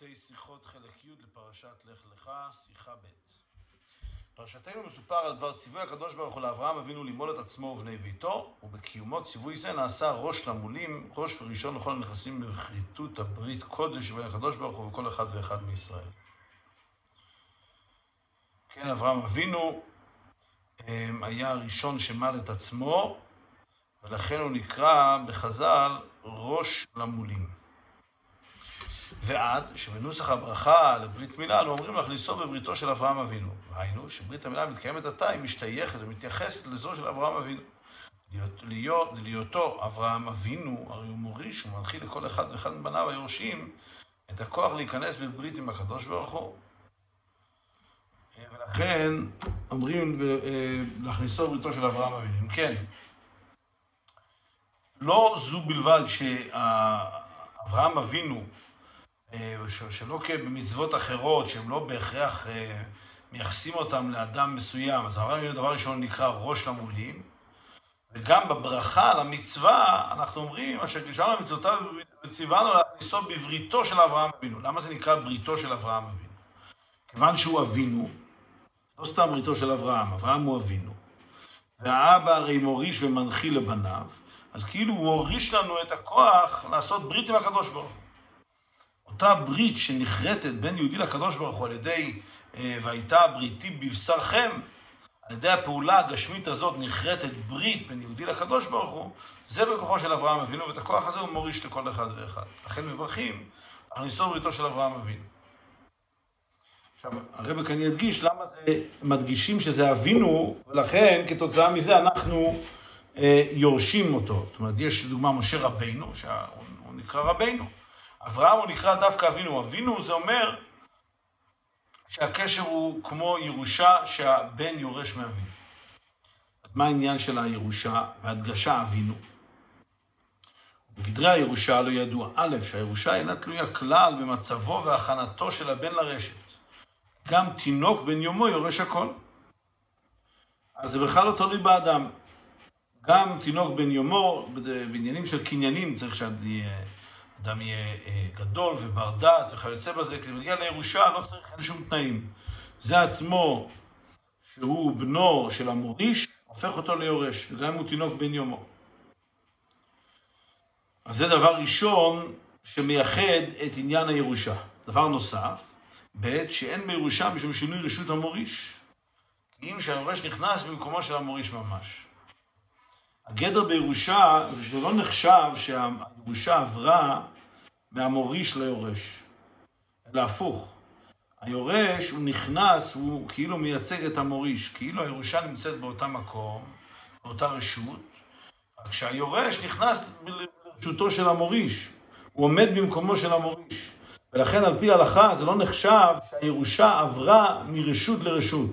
ליקוטי שיחות חלק י' לפרשת לך לך, שיחה ב'. פרשתנו מסופר על דבר ציווי הקדוש ברוך הוא לאברהם אבינו למול את עצמו ובני ביתו, ובקיומו ציווי זה נעשה ראש למולים, ראש וראשון לכל הנכנסים בכריתות הברית קודש בין הקדוש ברוך הוא וכל אחד ואחד מישראל. כן, אברהם אבינו אמ, היה הראשון שמל את עצמו, ולכן הוא נקרא בחז"ל ראש למולים. ועד שבנוסח הברכה לברית מילה אנו אומרים להכניסו בבריתו של אברהם אבינו. היינו שברית המילה מתקיימת עתה היא משתייכת ומתייחסת לזו של אברהם אבינו. להיות, להיותו אברהם אבינו, הרי הוא מוריש ומנחיל לכל אחד ואחד מבניו היורשים את הכוח להיכנס בברית עם הקדוש ברוך הוא. ולכן אומרים אה, להכניסו בבריתו של אברהם אבינו. כן, לא זו בלבד שאברהם אבינו אה, שלא כבמצוות אחרות, שהן לא בהכרח אה, מייחסים אותן לאדם מסוים. אז הרב דבר ראשון נקרא ראש למולים, וגם בברכה למצווה, אנחנו אומרים, אשר גישרנו למצוותיו וציוונו להכניסו בבריתו של אברהם אבינו. למה זה נקרא בריתו של אברהם אבינו? כיוון שהוא אבינו, לא סתם בריתו של אברהם, אברהם הוא אבינו. והאבא הרי מוריש ומנחיל לבניו, אז כאילו הוא הוריש לנו את הכוח לעשות ברית עם הקדוש ברוך הוא. אותה ברית שנחרטת בין יהודי לקדוש ברוך הוא על ידי אה, והייתה בריתי בבשרכם, על ידי הפעולה הגשמית הזאת נחרטת ברית בין יהודי לקדוש ברוך הוא, זה בכוחו של אברהם אבינו, ואת הכוח הזה הוא מוריש לכל אחד ואחד. לכן מברכים על ניסור בריתו של אברהם אבינו. עכשיו, הרב כאן ידגיש למה זה, מדגישים שזה אבינו, ולכן כתוצאה מזה אנחנו אה, יורשים אותו. זאת אומרת, יש לדוגמה משה רבינו, שהוא נקרא רבינו. אברהם הוא נקרא דווקא אבינו. אבינו זה אומר שהקשר הוא כמו ירושה שהבן יורש מאביו. אז מה העניין של הירושה והדגשה אבינו? בגדרי הירושה לא ידוע, א', שהירושה אינה תלויה כלל במצבו והכנתו של הבן לרשת. גם תינוק בן יומו יורש הכל. אז זה בכלל לא תלוי באדם. גם תינוק בן יומו, בעניינים של קניינים צריך שיהיה אדם יהיה אה, גדול ובר דעת וכיוצא בזה, כשזה מגיע לירושה לא צריך אין שום תנאים. זה עצמו, שהוא בנו של המוריש, הופך אותו ליורש, וגם אם הוא תינוק בן יומו. אז זה דבר ראשון שמייחד את עניין הירושה. דבר נוסף, בעת שאין בירושה משום שינוי רשות המוריש. אם שהיורש נכנס במקומו של המוריש ממש. הגדר בירושה זה שזה לא נחשב שהירושה עברה מהמוריש ליורש, אלא הפוך. היורש הוא נכנס, הוא כאילו מייצג את המוריש, כאילו הירושה נמצאת באותה מקום, באותה רשות, רק שהיורש נכנס לרשותו של המוריש, הוא עומד במקומו של המוריש. ולכן על פי ההלכה זה לא נחשב שהירושה עברה מרשות לרשות.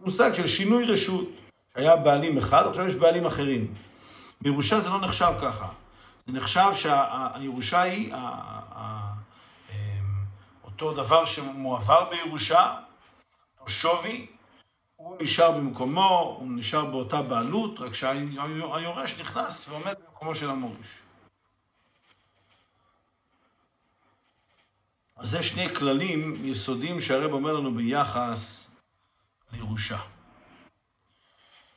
מושג של שינוי רשות. היה בעלים אחד, עכשיו יש בעלים אחרים. בירושה זה לא נחשב ככה. נחשב שהירושה היא אמ, אותו דבר שמועבר בירושה, אותו שווי, הוא נשאר במקומו, הוא נשאר באותה בעלות, רק שהיורש נכנס ועומד במקומו של המוריש. אז זה שני כללים יסודיים שהרב אומר לנו ביחס לירושה.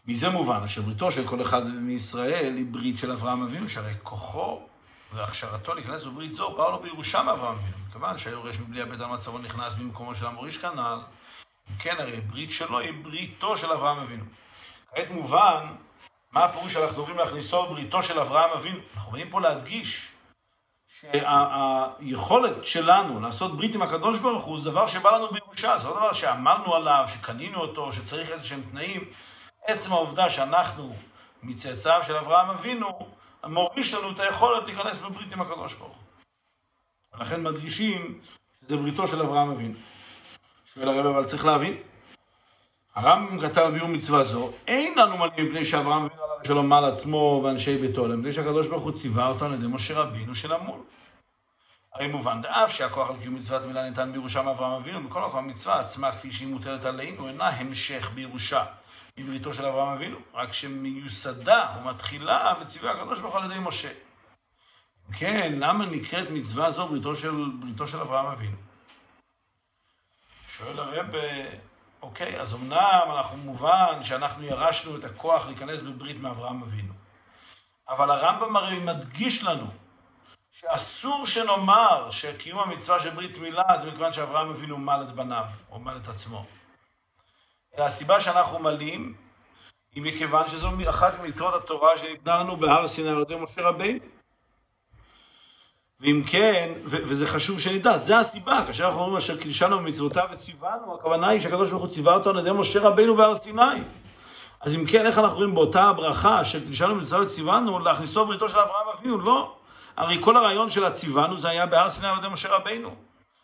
מזה מובן אשר בריתו של כל אחד מישראל היא ברית של אברהם אבינו, שהרי כוחו והכשרתו להיכנס בברית זו פעל לו בירושה מאברהם אבינו. מכיוון שהיורש מבלי הבית על מצבו נכנס במקומו של המוריש כנ"ל, אם כן הרי ברית שלו היא בריתו של אברהם אבינו. כעת מובן מה הפירוש שאנחנו אומרים להכניסו בריתו של אברהם אבינו. אנחנו באים פה להדגיש שהיכולת שלנו לעשות ברית עם הקדוש ברוך הוא זה דבר שבא לנו בירושה, זה לא דבר שעמלנו עליו, שקנינו אותו, שצריך איזה שהם תנאים. עצם העובדה שאנחנו מצאצאיו של אברהם אבינו, מוריש לנו את היכולת להיכנס בברית עם הקדוש ברוך הוא. ולכן מדגישים שזה בריתו של אברהם אבינו. שואל הרב, אבל צריך להבין. הרמב"ם כתב ביור מצווה זו, אין לנו מלאים מפני שאברהם אבינו עליו שלום מעל עצמו ואנשי ביתו, אלא מפני שהקדוש ברוך הוא ציווה אותו על ידי משה רבינו של המול. הרי מובן דאף שהכוח על קיום מצוות מילה ניתן בירושה מאברהם אבינו, מכל מקום המצווה עצמה כפי שהיא מוטלת עלינו, אינה המשך בירושה. בבריתו של אברהם אבינו, רק שמיוסדה ומתחילה בצבעי הקדוש ברוך הוא על ידי משה. כן, למה נקראת מצווה זו בריתו של, בריתו של אברהם אבינו? שואל הרב, אוקיי, אז אמנם אנחנו מובן שאנחנו ירשנו את הכוח להיכנס בברית מאברהם אבינו. אבל הרמב"ם הרי מדגיש לנו שאסור שנאמר שקיום המצווה של ברית מילה זה מכיוון שאברהם אבינו מל את בניו, או מל את עצמו. הסיבה שאנחנו מלים היא מכיוון שזו אחת ממצוות התורה שניתנה לנו בהר סיני על ידי משה רבינו. ואם כן, וזה חשוב שנדע, זה הסיבה, כאשר אנחנו אומרים אשר קידשנו במצוותיו וציוונו, הכוונה היא שהקדוש ברוך הוא ציווה אותו על ידי משה רבינו בהר סיני. אז אם כן, איך אנחנו רואים באותה הברכה של קידשנו במצוותיו וציוונו, להכניסו בריתו של אברהם אבינו? לא. הרי כל הרעיון של הציוונו זה היה בהר סיני על ידי משה רבינו.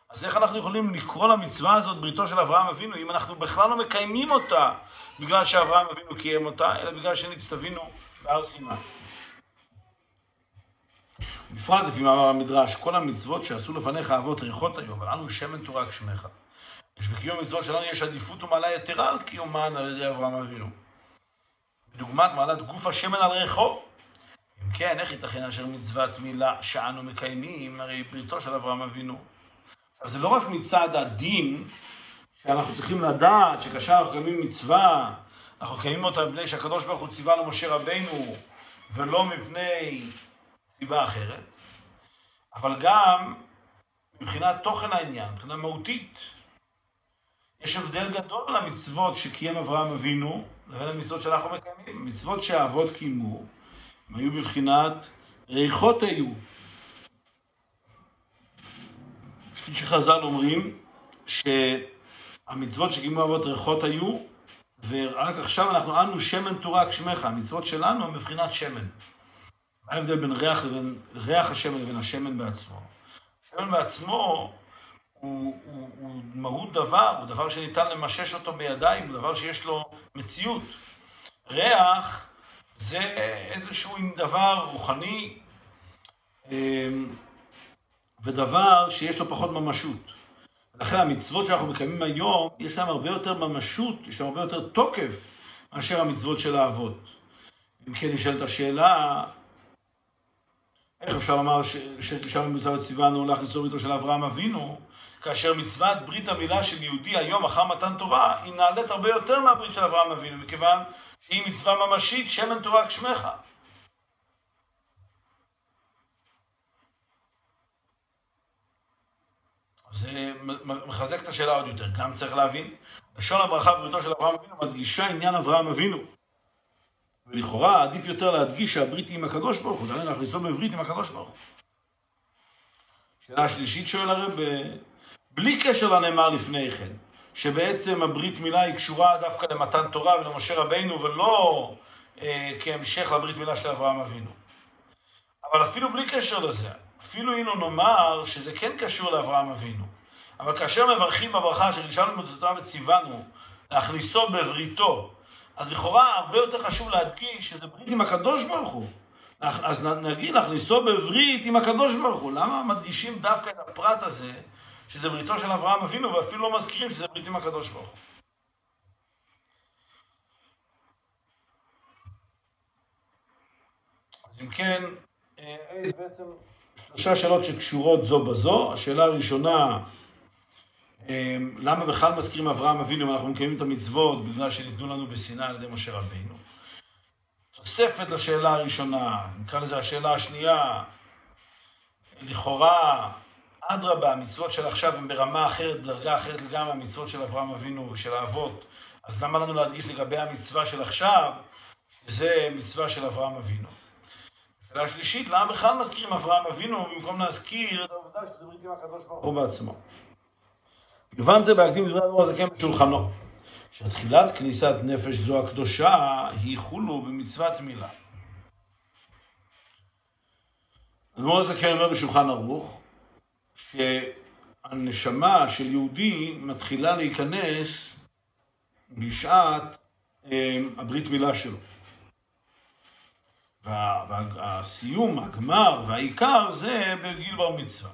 אז איך אנחנו יכולים לקרוא למצווה הזאת בריתו של אברהם אבינו, אם אנחנו בכלל לא מקיימים אותה בגלל שאברהם אבינו קיים אותה, אלא בגלל שנצטווינו בהר סיני. בפרט לפי מאמר המדרש, כל המצוות שעשו לפניך אבות ריחות היו, אבל אנו שמן תורה כשמך. יש בקיום המצוות שלנו יש עדיפות ומעלה יתרה על קיומן על ידי אברהם אבינו. דוגמת מעלת גוף השמן על ריחו. אם כן, איך ייתכן אשר מצוות מילה שאנו מקיימים, הרי בריתו של אברהם אבינו. אז זה לא רק מצד הדין, שאנחנו צריכים לדעת שכאשר אנחנו מקיימים מצווה, אנחנו מקיימים אותה מפני שהקדוש ברוך הוא ציווה למשה רבינו, ולא מפני סיבה אחרת, אבל גם מבחינת תוכן העניין, מבחינה מהותית. יש הבדל גדול למצוות שקיים אברהם אבינו לבין המצוות שאנחנו מקיימים. מצוות שהאבות קיימו, הם היו בבחינת ריחות היו. כפי שחז"ל אומרים, שהמצוות שקיימו אבות ריחות היו, ורק עכשיו אנחנו אנו שמן תורה כשמך, המצוות שלנו הם בבחינת שמן. מה ההבדל בין ריח לבין ריח השמן לבין השמן בעצמו? השמן בעצמו הוא, הוא, הוא מהות דבר, הוא דבר שניתן למשש אותו בידיים, הוא דבר שיש לו מציאות. ריח זה איזשהו דבר רוחני אמ, ודבר שיש לו פחות ממשות. לכן המצוות שאנחנו מקיימים היום, יש להם הרבה יותר ממשות, יש להם הרבה יותר תוקף מאשר המצוות של האבות. אם כן נשאלת השאלה, איך אפשר לומר שתשעה במצוות ציוונו להכניסו בריתו של אברהם אבינו, כאשר מצוות ברית המילה של יהודי היום אחר מתן תורה, היא נעלית הרבה יותר מהברית של אברהם אבינו, מכיוון שהיא מצווה ממשית, שמן תורה כשמך. זה מחזק את השאלה עוד יותר. גם צריך להבין, לשון הברכה בבריתו של אברהם אבינו מדגישה עניין אברהם אבינו. ולכאורה עדיף יותר להדגיש שהברית היא עם הקדוש ברוך הוא, דהיינו להכניסו בברית עם הקדוש ברוך הוא. שאלה שלישית שואל הרב, בלי קשר לנאמר לפני כן, שבעצם הברית מילה היא קשורה דווקא למתן תורה ולמשה רבינו ולא אה, כהמשך לברית מילה של אברהם אבינו. אבל אפילו בלי קשר לזה, אפילו אילו נאמר שזה כן קשור לאברהם אבינו, אבל כאשר מברכים בברכה של נשאלנו מצוותיו וציוונו להכניסו בבריתו אז לכאורה הרבה יותר חשוב להדגיש שזה ברית עם הקדוש ברוך הוא. אז נגיד להכניסו בברית עם הקדוש ברוך הוא. למה מדגישים דווקא את הפרט הזה, שזה בריתו של אברהם אבינו, ואפילו לא מזכירים שזה ברית עם הקדוש ברוך הוא? אז אם כן, אה, בעצם שלושה שאלות שקשורות זו בזו. השאלה הראשונה, אמ, למה בכלל מזכירים אברהם אבינו אם אנחנו מקיימים את המצוות בגלל שניתנו לנו בסיני על ידי משה רבינו? תוספת לשאלה הראשונה, נקרא לזה השאלה השנייה, לכאורה, אדרבה, המצוות של עכשיו הן ברמה אחרת, בדרגה אחרת לגמרי המצוות של אברהם אבינו ושל האבות, אז למה לנו להדגיש לגבי המצווה של עכשיו, שזה מצווה של אברהם אבינו? שאלה שלישית, למה בכלל מזכירים אברהם אבינו במקום להזכיר את העובדה שזה ברית עם הקדוש ברוך הוא בעצמו? יובן זה בהקדים דברי אדמו"ר הזקן בשולחנו, שתחילת כניסת נפש זו הקדושה היא חולו במצוות מילה. אדמו"ר הזקן אומר בשולחן ערוך, שהנשמה של יהודי מתחילה להיכנס בשעת אה, הברית מילה שלו. והסיום, הגמר והעיקר זה בגיל בר מצווה.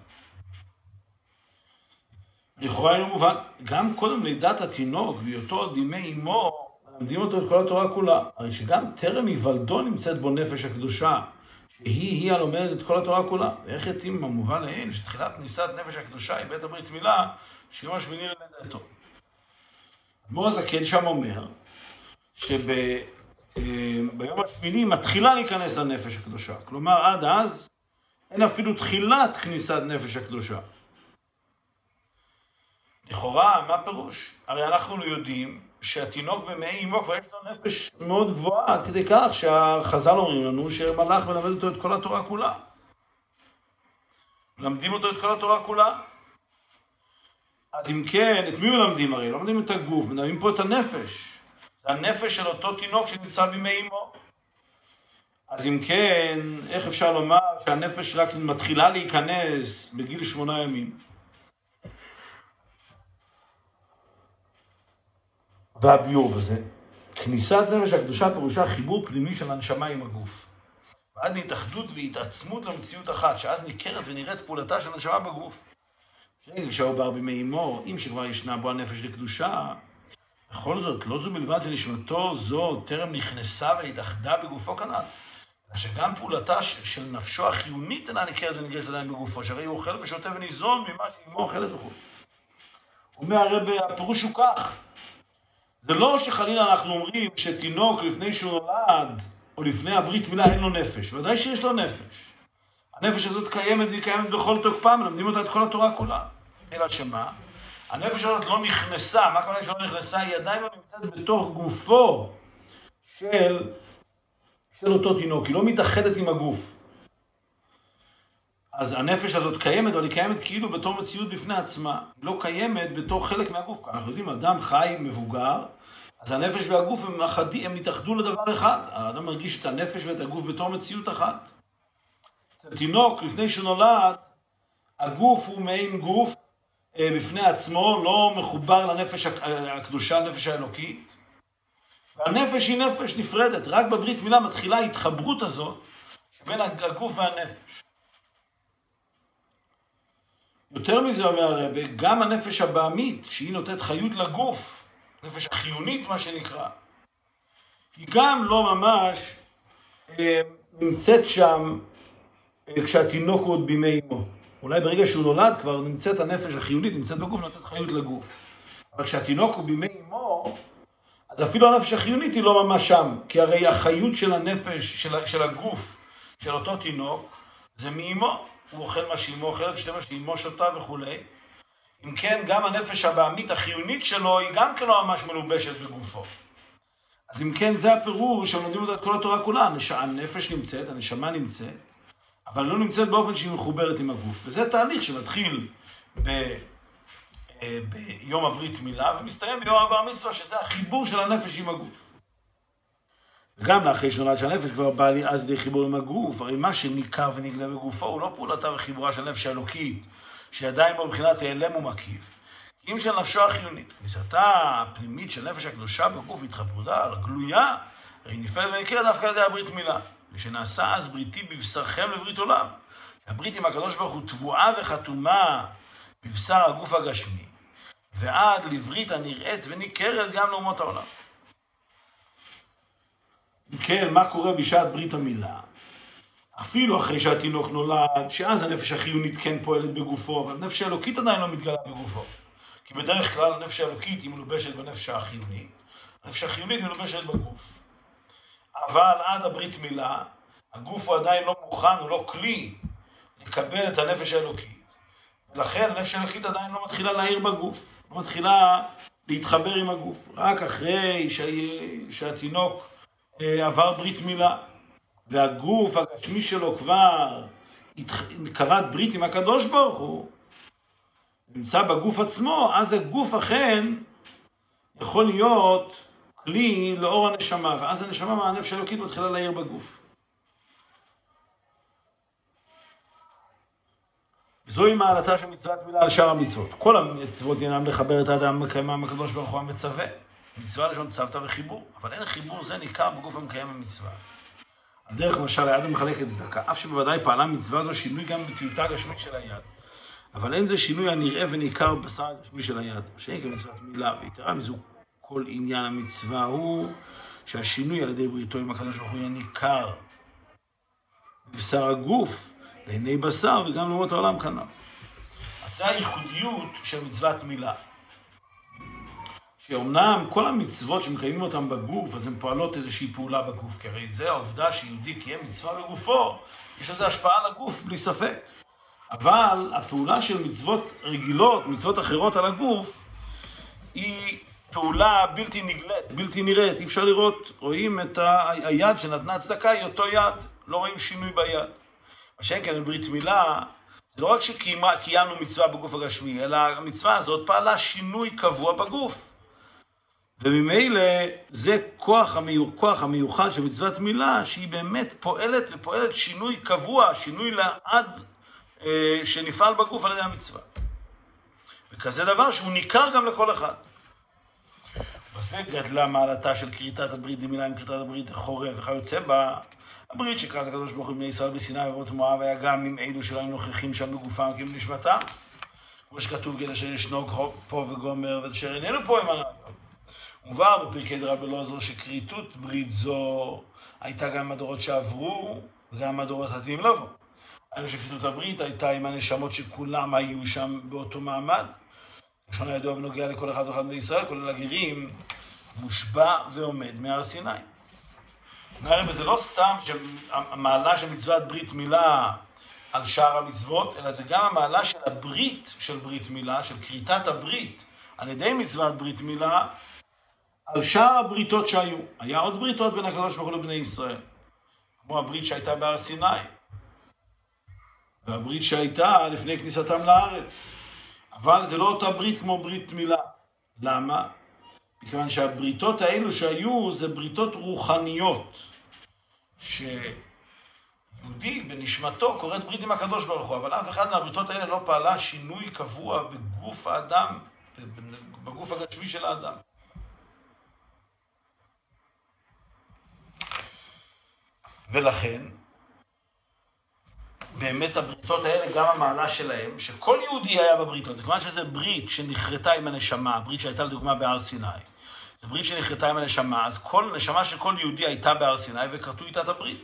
לכאורה אינו מובן, גם קודם לידת התינוק, בהיותו עוד ימי אמו, מלמדים אותו את כל התורה כולה. הרי שגם טרם היוולדו נמצאת בו נפש הקדושה, שהיא-היא הלומדת את כל התורה כולה. ואיך יתאים המובן לעיל, שתחילת כניסת נפש הקדושה היא בית הברית מילה, שיום השמיני ללידתו. אדמו"ר הזקן שם אומר, שביום השמיני מתחילה להיכנס הנפש הקדושה. כלומר, עד אז אין אפילו תחילת כניסת נפש הקדושה. לכאורה, מה פירוש? הרי אנחנו יודעים שהתינוק במעי אמו כבר יש לו נפש מאוד גבוהה, עד כדי כך שהחז"ל אומרים לנו שמלאך מלמד אותו את כל התורה כולה. מלמדים אותו את כל התורה כולה. אז אם כן, את מי מלמדים הרי? לא מלמדים את הגוף, מלמדים פה את הנפש. זה הנפש של אותו תינוק שנמצא בימי אמו. אז אם כן, איך אפשר לומר שהנפש רק מתחילה להיכנס בגיל שמונה ימים? והביור בזה, כניסת נפש הקדושה פירושה חיבור פנימי של הנשמה עם הגוף. ועד להתאחדות והתעצמות למציאות אחת, שאז ניכרת ונראית פעולתה של הנשמה בגוף. כשהעובר בימי אמו, אם שכבר ישנה בו הנפש לקדושה, בכל זאת, לא זו בלבד שנשמתו זו טרם נכנסה והתאחדה בגופו כנ"ל, אלא שגם פעולתה של נפשו החיונית אינה ניכרת וניגשת עדיין בגופו, שהרי הוא אוכל ושותה וניזון ממה שאימו אוכלת וכו'. אומר הרי הפירוש הוא כך, זה לא שחלילה אנחנו אומרים שתינוק לפני שהוא נולד, או לפני הברית מילה, אין לו נפש. ודאי שיש לו נפש. הנפש הזאת קיימת והיא קיימת בכל תוקפה, מלמדים אותה את כל התורה כולה. אלא שמה? הנפש הזאת לא נכנסה, מה הכוונה שלא נכנסה? היא עדיין לא נמצאת בתוך גופו של, של אותו תינוק, היא לא מתאחדת עם הגוף. אז הנפש הזאת קיימת, אבל היא קיימת כאילו בתור מציאות בפני עצמה. היא לא קיימת בתור חלק מהגוף. אנחנו יודעים, אדם חי מבוגר, אז הנפש והגוף הם, אחדי, הם התאחדו לדבר אחד. האדם מרגיש את הנפש ואת הגוף בתור מציאות אחת. אצל תינוק, לפני שנולד, הגוף הוא מעין גוף בפני עצמו, לא מחובר לנפש הקדושה, לנפש האלוקית. והנפש היא נפש נפרדת. רק בברית מילה מתחילה ההתחברות הזאת בין הגוף והנפש. יותר מזה אומר הרב, גם הנפש הבעמית, שהיא נותנת חיות לגוף, נפש החיונית מה שנקרא, היא גם לא ממש אה, נמצאת שם אה, כשהתינוק הוא עוד בימי אמו. אולי ברגע שהוא נולד כבר נמצאת הנפש החיונית, נמצאת בגוף, נותנת חיות לגוף. אבל כשהתינוק הוא בימי אמו, אז אפילו הנפש החיונית היא לא ממש שם, כי הרי החיות של הנפש, של, של הגוף, של אותו תינוק, זה מאמו. הוא אוכל מה שאימו אוכלת, שתי מה שאימו שותה וכולי. אם כן, גם הנפש הבעמית החיונית שלו היא גם כן לא ממש מלובשת בגופו. אז אם כן, זה הפירוש שלומדים אותה את כל התורה כולה. הנפש נמצאת, הנשמה נמצאת, אבל לא נמצאת באופן שהיא מחוברת עם הגוף. וזה תהליך שמתחיל ב... אה, ביום הברית מילה ומסתיים ביום הבר מצווה, שזה החיבור של הנפש עם הגוף. וגם לאחרי שנולד שהנפש כבר בא לי אז לחיבור עם הגוף, הרי מה שניכר ונגלה בגופו הוא לא פעולתה וחיבורה של נפש האלוקית, שעדיין בו מבחינת העלם ומקיף, כי אם של נפשו החיונית. כניסתה הפנימית של נפש הקדושה בגוף התחברותה, הגלויה, הרי נפעלת ונקראת דווקא על ידי הברית מילה. ושנעשה אז בריתי בבשרכם לברית עולם. הברית עם הקדוש ברוך הוא תבואה וחתומה בבשר הגוף הגשמי, ועד לברית הנראית וניכרת גם לאומות העולם. כן, מה קורה בשעת ברית המילה? אפילו אחרי שהתינוק נולד, שאז הנפש החיונית כן פועלת בגופו, אבל הנפש האלוקית עדיין לא מתגלה בגופו. כי בדרך כלל הנפש האלוקית היא מלובשת בנפש החיונית, הנפש החיונית מלובשת בגוף. אבל עד הברית מילה, הגוף הוא עדיין לא מוכן, הוא לא כלי לקבל את הנפש האלוקית. ולכן הנפש האלוקית עדיין לא מתחילה להעיר בגוף, לא מתחילה להתחבר עם הגוף. רק אחרי שהתינוק אה, עבר ברית מילה, והגוף הגשמי שלו כבר כרת ברית עם הקדוש ברוך הוא, נמצא בגוף עצמו, אז הגוף אכן יכול להיות כלי לאור הנשמה, ואז הנשמה מהנפש האלוקית מתחילה להעיר בגוף. זוהי מעלתה של מצוות מילה על שאר המצוות. כל המצוות אינם לחבר את האדם מקיימם הקדוש ברוך הוא המצווה. מצווה לשון צוותא וחיבור, אבל אין חיבור זה ניכר בגוף המקיים המצווה. על דרך למשל, היד המחלקת צדקה, אף שבוודאי פעלה מצווה זו שינוי גם במציאותה הגשמית של היד. אבל אין זה שינוי הנראה וניכר בבשר הגשמי של היד, שאין כמצוות מילה, ויתרה מזו, כל עניין המצווה הוא שהשינוי על ידי בריתו עם הקדוש ברוך הוא יהיה ניכר בבשר הגוף, לעיני בשר וגם לאומות העולם כנ"ל. אז זה הייחודיות של מצוות מילה. שאומנם כל המצוות שמקיימים אותן בגוף, אז הן פועלות איזושהי פעולה בגוף, כי הרי זה העובדה שיהודי קיים מצווה בגופו, יש לזה השפעה על הגוף, בלי ספק. אבל הפעולה של מצוות רגילות, מצוות אחרות על הגוף, היא פעולה בלתי נגלית, בלתי נראית, אי אפשר לראות, רואים את היד שנתנה צדקה, היא אותו יד, לא רואים שינוי ביד. מה שאין כן בברית מילה, זה לא רק שקיימנו מצווה בגוף הגשמי, אלא המצווה הזאת פעלה שינוי קבוע בגוף. וממילא זה כוח, המיוח, כוח המיוחד של מצוות מילה, שהיא באמת פועלת ופועלת שינוי קבוע, שינוי לעד אה, שנפעל בגוף על ידי המצווה. וכזה דבר שהוא ניכר גם לכל אחד. וזה גדלה מעלתה של כריתת הברית דמילה עם כריתת הברית חורב וכיוצא בה. הברית שקראת הקדוש ברוך הוא בני ישראל בסיני וברות מואב היה גם עם אלו שלא היו נוכחים שם בגופם כאילו נשמתם. כמו שכתוב כדי שישנו פה וגומר ואשר איננו פה עם הרעיון. מובהר בפרקי דרבי אלעזר שכריתות ברית זו הייתה גם הדורות שעברו וגם הדורות העתידים לבוא. היינו שכריתות הברית הייתה עם הנשמות שכולם היו שם באותו מעמד. לשון הידוע בנוגע לכל אחד ואחד מישראל, כולל הגרים, מושבע ועומד מהר סיני. הרי זה לא סתם המעלה של מצוות ברית מילה על שאר המצוות, אלא זה גם המעלה של הברית של ברית מילה, של כריתת הברית על ידי מצוות ברית מילה, על שאר הבריתות שהיו. היה עוד בריתות בין הקדוש ברוך הוא לבני ישראל, כמו הברית שהייתה בהר סיני, והברית שהייתה לפני כניסתם לארץ. אבל זה לא אותה ברית כמו ברית מילה. למה? מכיוון שהבריתות האלו שהיו זה בריתות רוחניות. שיהודי בנשמתו קוראת ברית עם הקדוש ברוך הוא, אבל אף אחד מהבריתות האלה לא פעלה שינוי קבוע בגוף האדם, בגוף הגשמי של האדם. ולכן, באמת הבריתות האלה, גם המעלה שלהם, שכל יהודי היה בבריתות, כיוון שזה ברית שנכרתה עם הנשמה, ברית שהייתה לדוגמה בהר סיני, זו ברית שנכרתה עם הנשמה, אז כל נשמה של כל יהודי הייתה בהר סיני וכרתו איתה את הברית.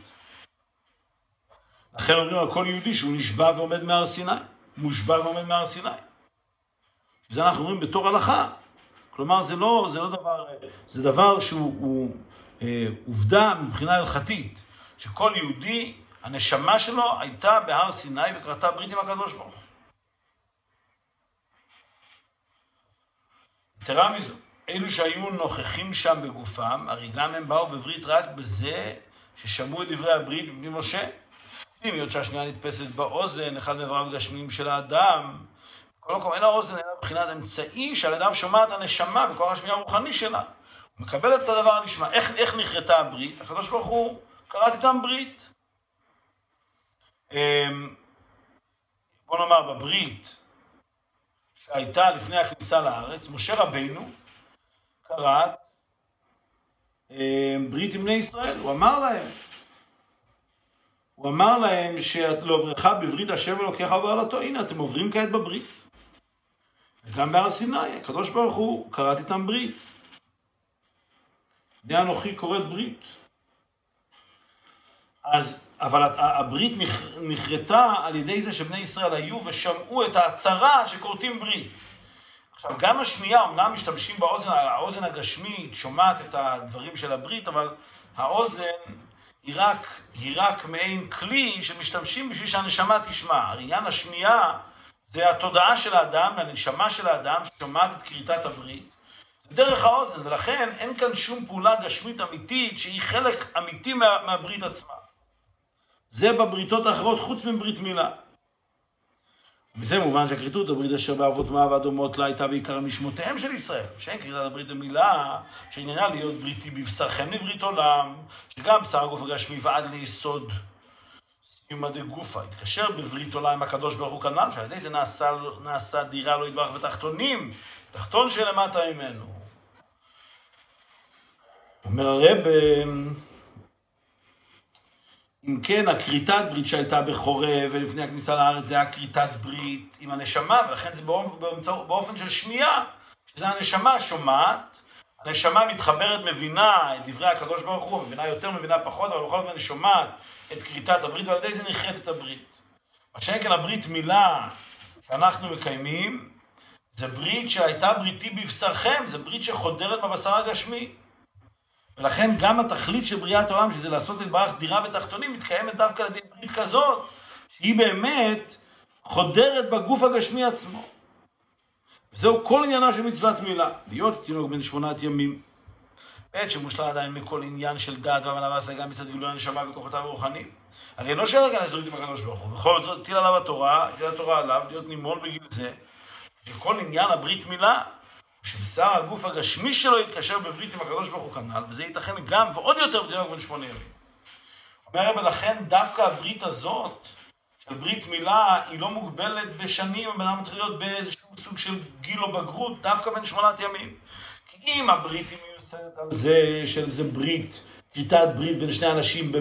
לכן אומרים על כל יהודי שהוא נשבע ועומד מהר סיני, מושבע ועומד מהר סיני. זה אנחנו אומרים בתור הלכה. כלומר, זה לא, זה לא דבר, זה דבר שהוא הוא, אה, עובדה מבחינה הלכתית, שכל יהודי הנשמה שלו הייתה בהר סיני וכרתה ברית עם הקדוש ברוך הוא. יתרה מזו, אלו שהיו נוכחים שם בגופם, הרי גם הם באו בברית רק בזה ששמעו את דברי הברית מפני משה. אם היות שהשנייה נתפסת באוזן, אחד מאיבריו הגשמיים של האדם, בכל מקום אין האוזן אלא מבחינת אמצעי שעל ידיו שומעת הנשמה בכוח השמיעה הרוחני שלה. הוא מקבל את הדבר הנשמע. איך, איך נכרתה הברית? הקדוש ברוך הוא קראת איתם ברית. אמ, בוא נאמר, בברית שהייתה לפני הכניסה לארץ, משה רבינו כרת אמ, ברית עם בני ישראל, הוא אמר להם, הוא אמר להם שלעוברך בברית השם אלוקיך ובעלתו, הנה אתם עוברים כעת בברית. וגם בהר סיני, הקדוש ברוך הוא כרת איתם ברית. בני אנוכי כורת ברית. אז אבל הברית נכרתה על ידי זה שבני ישראל היו ושמעו את ההצהרה שכורתים ברית. עכשיו, גם השמיעה, אמנם משתמשים באוזן, האוזן הגשמית שומעת את הדברים של הברית, אבל האוזן היא רק, היא רק מעין כלי שמשתמשים בשביל שהנשמה תשמע. עניין השמיעה זה התודעה של האדם, הנשמה של האדם ששומעת את כריתת הברית. דרך האוזן, ולכן אין כאן שום פעולה גשמית אמיתית שהיא חלק אמיתי מה, מהברית עצמה. זה בבריתות האחרות חוץ מברית מילה. מזה מובן שהכריתות הברית אשר באבות מה והדומות לה הייתה בעיקר משמותיהם של ישראל, שאין כריתת הברית במילה, שעניינה להיות בריתי בבשרכם לברית עולם, שגם בשר הגוף הגשמי ועד ליסוד סיומא דגופא, התקשר בברית עולם עם הקדוש ברוך הוא כנ"ל, שעל ידי זה נעשה, נעשה דירה לא יתברך בתחתונים, תחתון שלמטה ממנו. אומר הרב, אם כן, הכריתת ברית שהייתה בחורב ולפני הכניסה לארץ זה היה כריתת ברית עם הנשמה, ולכן זה באופן של שמיעה, שזה הנשמה שומעת, הנשמה מתחברת, מבינה את דברי הקדוש ברוך הוא, מבינה יותר, מבינה פחות, אבל בכל זאת אני שומעת את כריתת הברית, ועל ידי זה נכרת הברית. מה שאין כן הברית מילה שאנחנו מקיימים, זה ברית שהייתה בריתי בבשרכם, זה ברית שחודרת בבשר הגשמי. ולכן גם התכלית של בריאת העולם, שזה לעשות את ברך דירה ותחתונים, מתקיימת דווקא על ידי ברית כזאת, שהיא באמת חודרת בגוף הגשמי עצמו. וזהו כל עניינה של מצוות מילה, להיות תינוק בן שמונת ימים. בעת שמושלה עדיין בכל עניין של דעת והבנה והשגה מצד גילוי הנשמה וכוחותיו הרוחניים. הרי אינו שאלה כאן לזורית עם הקדוש ברוך הוא. בכל זאת, הטיל עליו התורה, הטיל התורה עליו, להיות נימול בגיל זה. וכל עניין הברית מילה, שבשר הגוף הגשמי שלו יתקשר בברית עם הקדוש ברוך הוא כנ"ל, וזה ייתכן גם ועוד יותר בתינוק בן שמונה ימים. אומר הרב, לכן דווקא הברית הזאת, של ברית מילה, היא לא מוגבלת בשנים, הבן אדם צריך להיות באיזשהו סוג של גיל או בגרות, דווקא בין שמונת ימים. כי אם הברית היא מיוסדת על זה, של זה ברית, כריתת ברית בין שני אנשים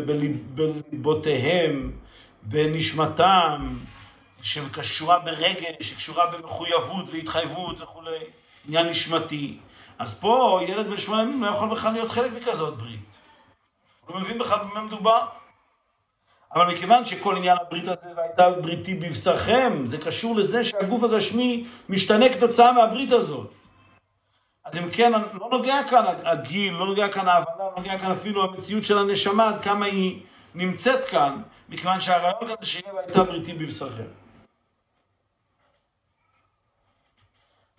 בליבותיהם, בנשמתם, שקשורה ברגש, שקשורה במחויבות והתחייבות וכולי, עניין נשמתי. אז פה ילד בן שמונה ימים לא יכול בכלל להיות חלק מכזאת ברית. הוא לא מבין בכלל במה מדובר. אבל מכיוון שכל עניין הברית הזה והייתה בריתי בבשרכם, זה קשור לזה שהגוף הגשמי משתנה כתוצאה מהברית הזאת. אז אם כן, לא נוגע כאן הגיל, לא נוגע כאן ההבנה, לא נוגע כאן אפילו המציאות של הנשמה, עד כמה היא נמצאת כאן, מכיוון שהרעיון הזה שיהיה והייתה בריתי בבשרכם.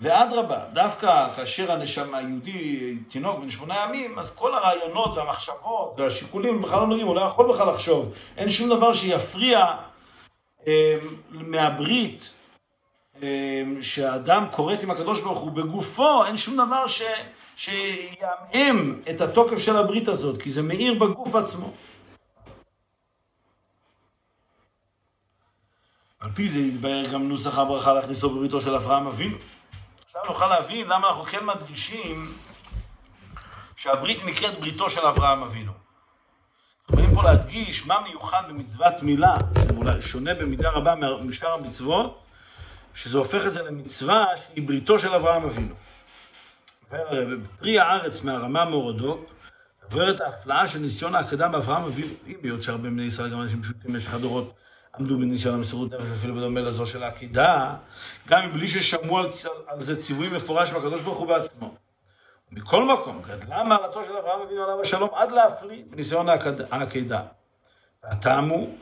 ואדרבה, דווקא כאשר הנשמה היהודי, תינוק בן שמונה ימים, אז כל הרעיונות והמחשבות והשיקולים בכלל לא נוגעים, הוא לא יכול בכלל לחשוב. אין שום דבר שיפריע אה, מהברית אה, שהאדם כורת עם הקדוש ברוך הוא בגופו, אין שום דבר ש, שיעמעם את התוקף של הברית הזאת, כי זה מאיר בגוף עצמו. על פי זה יתבהר גם נוסח הברכה להכניסו בבריתו של אברהם אבינו. עכשיו נוכל להבין למה אנחנו כן מדגישים שהברית נקראת בריתו של אברהם אבינו. אנחנו באים פה להדגיש מה מיוחד במצוות מילה, שאולי שונה במידה רבה משאר המצוות, שזה הופך את זה למצווה שהיא בריתו של אברהם אבינו. בפרי הארץ מהרמה מורדו, עוברת ההפלאה של ניסיון ההקדה באברהם אבינו, אם היות שהרבה בני ישראל, גם אנשים פשוטים במשך הדורות, עמדו בניסיון המסירות נפש אפילו בדומה לזו של העקידה, גם מבלי ששמעו על, על זה ציווי מפורש מהקדוש ברוך הוא בעצמו. מכל מקום, גדלה מעלתו של אברהם אבינו עליו השלום עד להפליא בניסיון העקידה. והטעם הוא,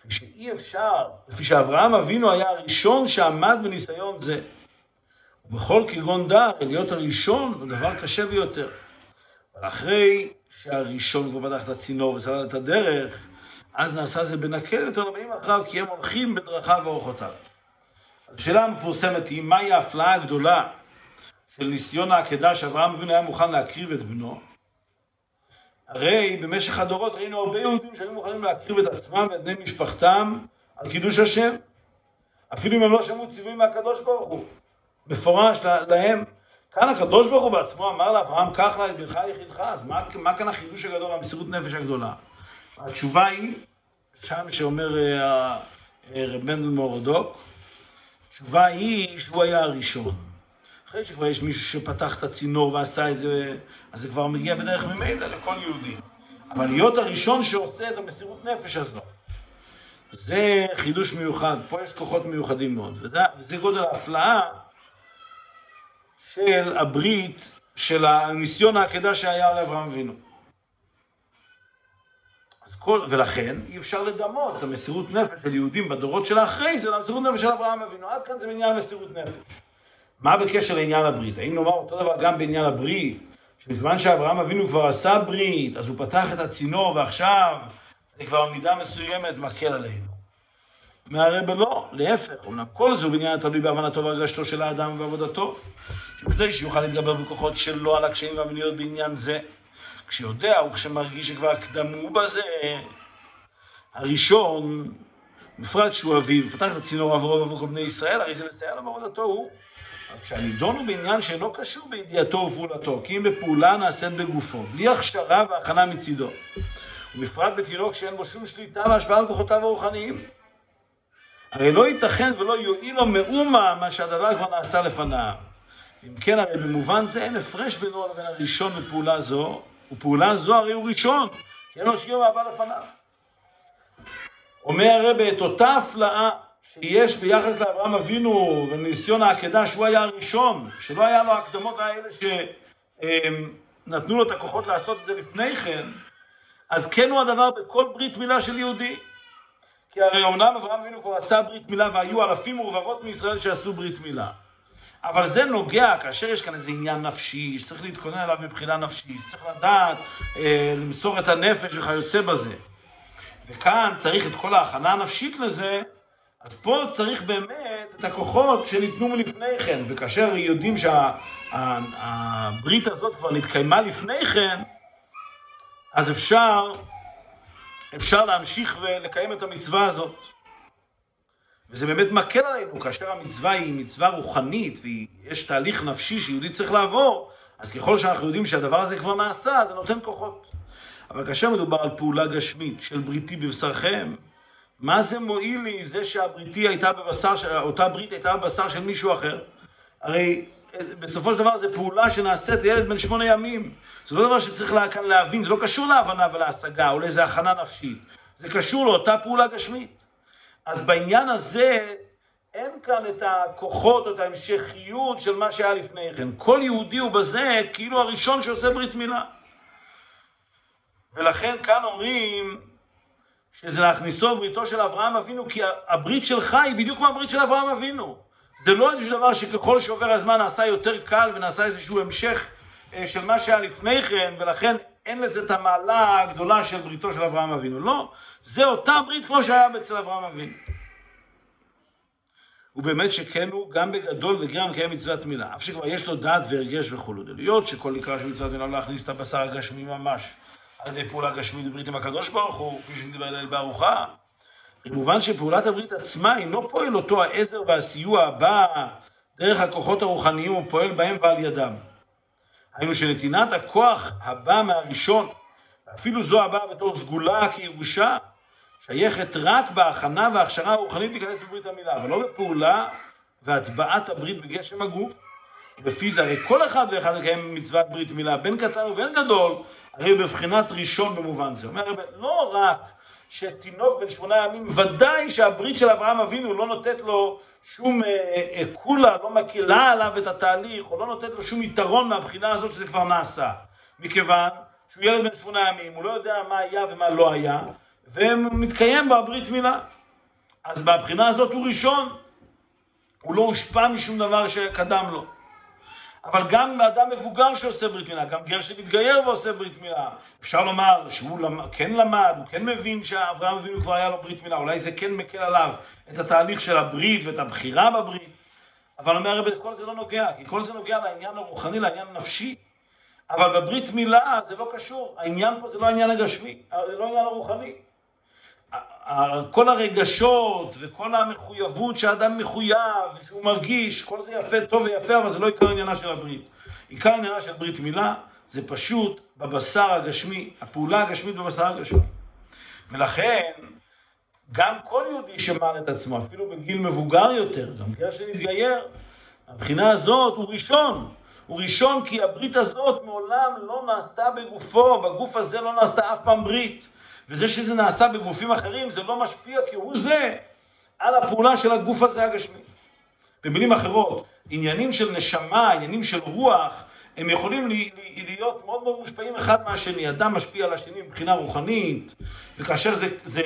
כפי שאי אפשר, כפי שאברהם אבינו היה הראשון שעמד בניסיון זה. ובכל כגון דעת, להיות הראשון הוא דבר קשה ביותר. אבל אחרי שהראשון כבר פתח את הצינור וסלל את הדרך, אז נעשה זה בנקל יותר לבאים אחריו, כי הם הולכים בדרכיו ואורחותיו. השאלה המפורסמת היא, מהי ההפלאה הגדולה של ניסיון העקדה שאברהם אבינו היה מוכן להקריב את בנו? הרי במשך הדורות ראינו הרבה יהודים שהיו מוכנים להקריב את עצמם ואת בני משפחתם על קידוש השם. אפילו אם הם לא שמעו ציווי מהקדוש ברוך הוא. מפורש להם. כאן הקדוש ברוך הוא בעצמו אמר לאברהם, קח לה את בנך יחידך, אז מה, מה כאן החידוש הגדול, המסירות נפש הגדולה? התשובה היא, שם שאומר אה, אה, רב מנדל מורדוק, התשובה היא שהוא היה הראשון. אחרי שכבר יש מישהו שפתח את הצינור ועשה את זה, אז זה כבר מגיע בדרך ממילא לכל יהודי. אבל להיות הראשון שעושה את המסירות נפש הזו, זה חידוש מיוחד, פה יש כוחות מיוחדים מאוד, וזה, גודל ההפלאה של הברית, של הניסיון העקדה שהיה לאברהם אבינו. אז כל, ולכן אי אפשר לדמות את המסירות נפש של יהודים בדורות של האחרי זה למסירות נפש של אברהם אבינו. עד כאן זה בעניין מסירות נפש. מה בקשר לעניין הברית? האם נאמר אותו דבר גם בעניין הברית? שבזמן שאברהם אבינו כבר עשה ברית, אז הוא פתח את הצינור ועכשיו זה כבר במידה מסוימת מקל עלינו. מהרבה לא, להפך, אמנם כל זה הוא בעניין התלוי בהבנתו והרגשתו של האדם ועבודתו, כדי שיוכל להתגבר בכוחות שלו על הקשיים והמניות בעניין זה. כשיודע וכשמרגיש שכבר קדמו בזה, הראשון, בפרט שהוא אביו, פתח את הצינור עבורו ועבור כל בני ישראל, הרי זה מסייע לו בעבודתו הוא. כשהנידון הוא בעניין שאינו קשור בידיעתו ופעולתו, כי אם בפעולה נעשית בגופו, בלי הכשרה והכנה מצידו. ובפרט בתינוק שאין בו שום שליטה והשפעה על כוחותיו הרוחניים. הרי לא ייתכן ולא יועיל לו מאומה מה שהדבר כבר נעשה לפניו. אם כן, הרי במובן זה אין הפרש בינו לבין הראשון בפעולה זו, ופעולה זו הרי הוא ראשון, אין לו סיום הבא לפניו. אומר הרב, את אותה הפלאה שיש ביחס לאברהם אבינו וניסיון העקדה שהוא היה הראשון, שלא היה לו הקדמות האלה שנתנו לו את הכוחות לעשות את זה לפני כן, אז כן הוא הדבר בכל ברית מילה של יהודי. כי הרי אמנם אברהם אבינו כבר עשה ברית מילה והיו אלפים ורבבות מישראל שעשו ברית מילה. אבל זה נוגע כאשר יש כאן איזה עניין נפשי, שצריך להתכונן אליו מבחינה נפשית, צריך לדעת, אה, למסור את הנפש וכיוצא בזה. וכאן צריך את כל ההכנה הנפשית לזה, אז פה צריך באמת את הכוחות שניתנו מלפני כן, וכאשר יודעים שהברית שה, הזאת כבר נתקיימה לפני כן, אז אפשר, אפשר להמשיך ולקיים את המצווה הזאת. וזה באמת מקל עלינו, כאשר המצווה היא מצווה רוחנית ויש תהליך נפשי שיהודי צריך לעבור, אז ככל שאנחנו יודעים שהדבר הזה כבר נעשה, זה נותן כוחות. אבל כאשר מדובר על פעולה גשמית של בריתי בבשרכם, מה זה מועיל לי זה שהבריתי הייתה בבשר, אותה ברית הייתה בבשר של מישהו אחר? הרי בסופו של דבר זו פעולה שנעשית לילד בן שמונה ימים. זה לא דבר שצריך כאן להבין, זה לא קשור להבנה ולהשגה או לאיזה הכנה נפשית. זה קשור לאותה פעולה גשמית. אז בעניין הזה אין כאן את הכוחות או את ההמשכיות של מה שהיה לפני כן. כל יהודי הוא בזה כאילו הראשון שעושה ברית מילה. ולכן כאן אומרים שזה להכניסו בריתו של אברהם אבינו, כי הברית שלך היא בדיוק כמו הברית של אברהם אבינו. זה לא איזשהו דבר שככל שעובר הזמן נעשה יותר קל ונעשה איזשהו המשך אה, של מה שהיה לפני כן, ולכן אין לזה את המעלה הגדולה של בריתו של אברהם אבינו. לא, זה אותה ברית כמו שהיה אצל אברהם אבינו. ובאמת שכן הוא גם בגדול וגרם מקיים מצוות מילה, אף שכבר יש לו דעת והרגש וכולו. דליות שכל עיקרה של מצוות מילה לא להכניס את הבשר הגשמי ממש על ידי פעולה גשמית בברית עם הקדוש ברוך הוא, כפי שנדבר עליהם בארוחה. במובן שפעולת הברית עצמה אינו פועל אותו העזר והסיוע הבא דרך הכוחות הרוחניים הוא פועל בהם ועל ידם. היינו שנתינת הכוח הבא מהראשון, אפילו זו הבאה בתור סגולה כירושה, שייכת רק בהכנה וההכשרה הרוחנית להיכנס בברית המילה, אבל לא בפעולה והטבעת הברית בגשם הגוף. לפי זה הרי כל אחד ואחד מקיים מצוות ברית מילה, בין קטן ובין גדול, הרי בבחינת ראשון במובן זה. אומר לא רק שתינוק בן שמונה ימים, ודאי שהברית של אברהם אבינו לא נותנת לו שום אה, אה, קולה, לא מקלה עליו את התהליך, או לא נותנת לו שום יתרון מהבחינה הזאת שזה כבר נעשה. מכיוון שהוא ילד בן שמונה ימים, הוא לא יודע מה היה ומה לא היה, ומתקיים בברית מילה. אז מהבחינה הזאת הוא ראשון, הוא לא הושפע משום דבר שקדם לו. אבל גם אדם מבוגר שעושה ברית מילה, גם גר שמתגייר ועושה ברית מילה. אפשר לומר שהוא למד, כן למד, הוא כן מבין שאברהם אבינו כבר היה לו ברית מילה, אולי זה כן מקל עליו את התהליך של הברית ואת הבחירה בברית. אבל אומר הרב, כל זה לא נוגע, כי כל זה נוגע לעניין הרוחני, לעניין הנפשי. אבל בברית מילה זה לא קשור, העניין פה זה לא העניין הגשמי, זה לא העניין הרוחני. כל הרגשות וכל המחויבות שהאדם מחויב, שהוא מרגיש, כל זה יפה, טוב ויפה, אבל זה לא עיקר עניינה של הברית. עיקר עניינה של ברית מילה זה פשוט בבשר הגשמי, הפעולה הגשמית בבשר הגשמי. ולכן, גם כל יהודי שמעל את עצמו, אפילו בגיל מבוגר יותר, גם כדי שנתגייר, מבחינה הזאת הוא ראשון. הוא ראשון כי הברית הזאת מעולם לא נעשתה בגופו, בגוף הזה לא נעשתה אף פעם ברית. וזה שזה נעשה בגופים אחרים, זה לא משפיע כהוא זה על הפעולה של הגוף הזה הגשמי. במילים אחרות, עניינים של נשמה, עניינים של רוח, הם יכולים להיות מאוד מאוד מושפעים אחד מהשני. אדם משפיע על השני מבחינה רוחנית, וכאשר זה, זה,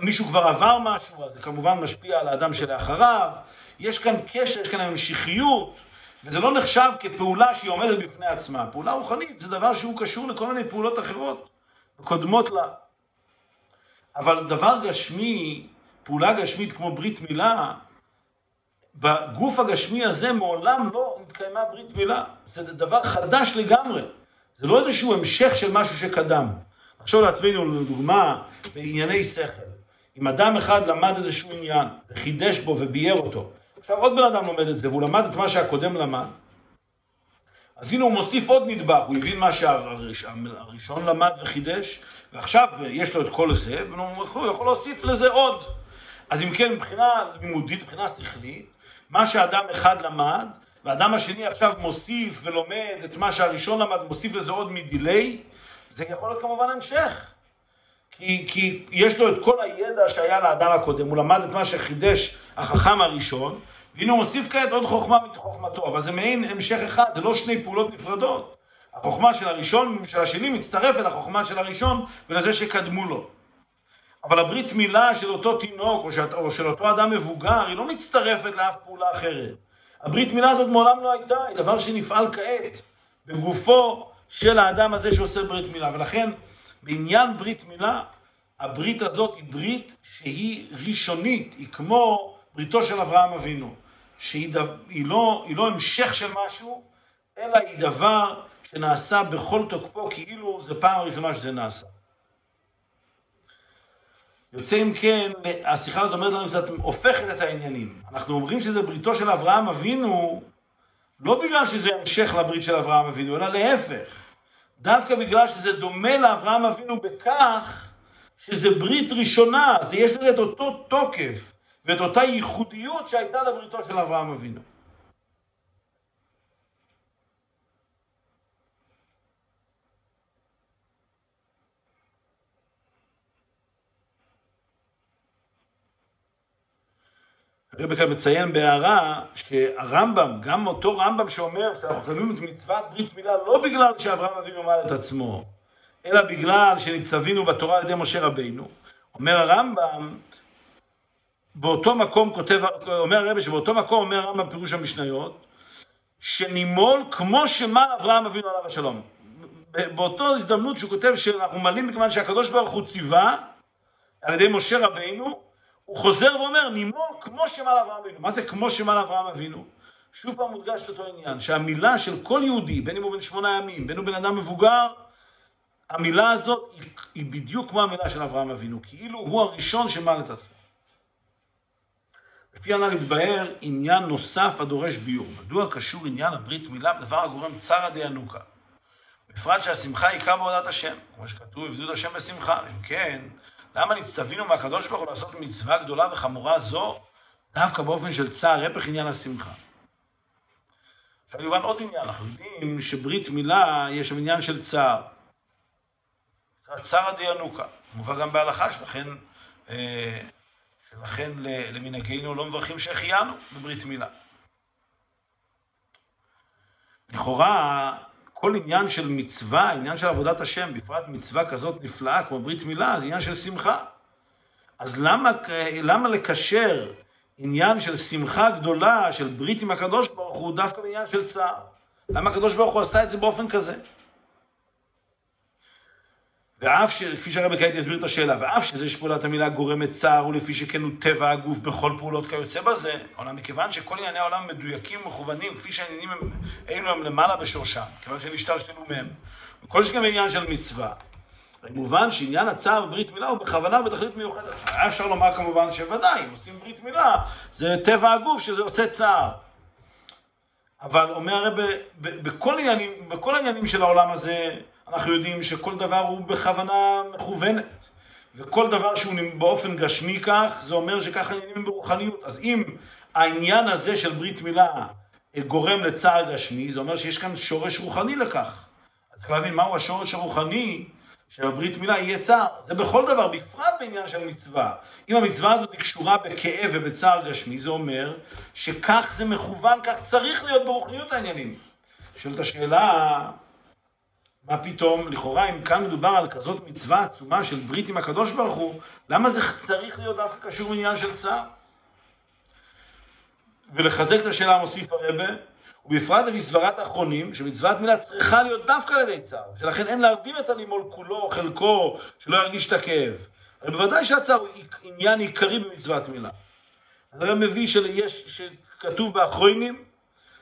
מישהו כבר עבר משהו, אז זה כמובן משפיע על האדם שלאחריו. יש כאן קשר, יש כאן המשכיות, וזה לא נחשב כפעולה שהיא עומדת בפני עצמה. פעולה רוחנית זה דבר שהוא קשור לכל מיני פעולות אחרות, קודמות לה. אבל דבר גשמי, פעולה גשמית כמו ברית מילה, בגוף הגשמי הזה מעולם לא התקיימה ברית מילה. זה דבר חדש לגמרי. זה לא איזשהו המשך של משהו שקדם. נחשוב לעצמנו, לדוגמה, בענייני שכל. אם אדם אחד למד איזשהו עניין, וחידש בו ובייר אותו, עכשיו עוד בן אדם לומד את זה, והוא למד את מה שהקודם למד, אז הנה הוא מוסיף עוד נדבך, הוא הבין מה שהראשון למד וחידש, ועכשיו יש לו את כל זה, והוא יכול להוסיף לזה עוד. אז אם כן, מבחינה לימודית, מבחינה שכלית, מה שאדם אחד למד, והאדם השני עכשיו מוסיף ולומד את מה שהראשון למד, מוסיף לזה עוד מדיליי, זה יכול להיות כמובן המשך. כי, כי יש לו את כל הידע שהיה לאדם הקודם, הוא למד את מה שחידש החכם הראשון, והנה הוא מוסיף כעת עוד חוכמה מחוכמתו, אבל זה מעין המשך אחד, זה לא שני פעולות נפרדות. החוכמה של הראשון, של השני, מצטרפת לחוכמה של הראשון ולזה שקדמו לו. אבל הברית מילה של אותו תינוק או של, או של אותו אדם מבוגר, היא לא מצטרפת לאף פעולה אחרת. הברית מילה הזאת מעולם לא הייתה, היא דבר שנפעל כעת, בגופו של האדם הזה שעושה ברית מילה. ולכן, בעניין ברית מילה, הברית הזאת היא ברית שהיא ראשונית, היא כמו בריתו של אברהם אבינו, שהיא דו, היא לא, היא לא המשך של משהו, אלא היא דבר שנעשה בכל תוקפו, כאילו זה פעם ראשונה שזה נעשה. יוצא אם כן, השיחה הזאת אומרת לנו קצת, הופכת את העניינים. אנחנו אומרים שזה בריתו של אברהם אבינו, לא בגלל שזה המשך לברית של אברהם אבינו, אלא להפך. דווקא בגלל שזה דומה לאברהם אבינו בכך שזה ברית ראשונה, זה יש לזה את אותו תוקף ואת אותה ייחודיות שהייתה לבריתו של אברהם אבינו. הרב כאן מציין בהערה שהרמב"ם, גם אותו רמב"ם שאומר שאנחנו מקיימים את מצוות ברית מילה לא בגלל שאברהם אבינו מעל את עצמו, אלא בגלל שנצטווינו בתורה על ידי משה רבינו. אומר הרמב"ם, באותו מקום כותב, אומר הרב שבאותו מקום אומר הרמב"ם פירוש המשניות, שנימול כמו שמל אברהם אבינו עליו השלום. באותו הזדמנות שהוא כותב שאנחנו מלאים מכיוון שהקדוש ברוך הוא ציווה על ידי משה רבינו, הוא חוזר ואומר, נימול כמו שמל אברהם אבינו. מה זה כמו שמל אברהם אבינו? שוב פעם מודגש לאותו עניין, שהמילה של כל יהודי, בין אם הוא בן שמונה ימים, בין אם הוא בן אדם מבוגר, המילה הזאת היא, היא בדיוק כמו המילה של אברהם אבינו, כאילו הוא הראשון שמל את עצמו. לפי הנ"ל התבהר עניין נוסף הדורש ביור. מדוע קשור עניין הברית מילה בדבר הגורם צרא דיינוקה? בפרט שהשמחה היא עיקר בעבודת השם, כמו שכתוב, עבדות השם בשמחה. אם כן, למה נצטווינו מהקדוש ברוך הוא לעשות מצווה גדולה וחמורה זו, דווקא באופן של צער, הפך עניין השמחה? עכשיו יובן עוד עניין, אנחנו יודעים שברית מילה יש שם עניין של צער. צער הדיינוקה, מובא גם בהלכה, שלכן, אה, שלכן למנהגינו לא מברכים שהחיינו בברית מילה. לכאורה, כל עניין של מצווה, עניין של עבודת השם, בפרט מצווה כזאת נפלאה כמו ברית מילה, זה עניין של שמחה. אז למה, למה לקשר עניין של שמחה גדולה, של ברית עם הקדוש ברוך הוא, דווקא בעניין של צער? למה הקדוש ברוך הוא עשה את זה באופן כזה? ואף ש... כפי שהרבי כעת יסביר את השאלה, ואף שזה שפעולת המילה גורמת צער, ולפי שכן הוא טבע הגוף בכל פעולות כיוצא בזה, אולם מכיוון שכל ענייני העולם מדויקים ומכוונים, כפי שהעניינים הם, אלו הם למעלה בשורשם, כיוון שנשתלשלו מהם, וכל שכן בעניין של מצווה. מובן שעניין הצער בברית מילה הוא בכוונה ובתכלית מיוחדת. היה אפשר לומר כמובן שוודאי, אם עושים ברית מילה, זה טבע הגוף שזה עושה צער. אבל אומר הרב, בכל העניינים של העולם הזה, אנחנו יודעים שכל דבר הוא בכוונה מכוונת, וכל דבר שהוא באופן גשמי כך, זה אומר שככה העניינים ברוחניות. אז אם העניין הזה של ברית מילה גורם לצער גשמי, זה אומר שיש כאן שורש רוחני לכך. אז צריך להבין מהו השורש הרוחני שבברית מילה יהיה צער. זה בכל דבר, בפרט בעניין של מצווה. אם המצווה הזאת קשורה בכאב ובצער גשמי, זה אומר שכך זה מכוון, כך צריך להיות ברוחניות העניינים. שואלת השאלה, מה פתאום, לכאורה, אם כאן מדובר על כזאת מצווה עצומה של ברית עם הקדוש ברוך הוא, למה זה צריך להיות דווקא קשור בעניין של צער? ולחזק את השאלה מוסיף הרבה, ובפרט לפי סברת האחרונים, שמצוות מילה צריכה להיות דווקא על ידי צער, שלכן אין להרדים את הנימול כולו או חלקו, שלא ירגיש את הכאב. אבל בוודאי שהצער הוא עניין עיקרי במצוות מילה. אז הרי מביא שיש, שכתוב באחרונים,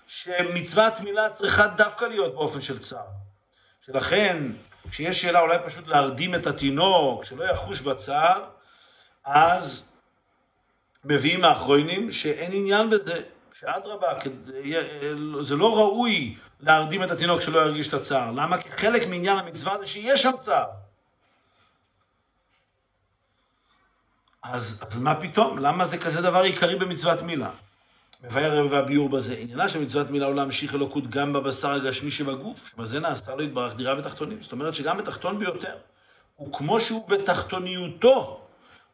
שמצוות מילה צריכה דווקא להיות באופן של צער. שלכן, כשיש שאלה אולי פשוט להרדים את התינוק, שלא יחוש בצער, אז מביאים האחרונים שאין עניין בזה, שאדרבה, זה לא ראוי להרדים את התינוק שלא ירגיש את הצער. למה? כי חלק מעניין המצווה זה שיש שם צער. אז, אז מה פתאום? למה זה כזה דבר עיקרי במצוות מילה? מבאר הרב והביאור בזה. עניינה של מצוות מילה עולם להמשיך אלוקות גם בבשר הגשמי שבגוף, שבזה נעשה לו יתברך דירה בתחתונים. זאת אומרת שגם בתחתון ביותר, הוא כמו שהוא בתחתוניותו,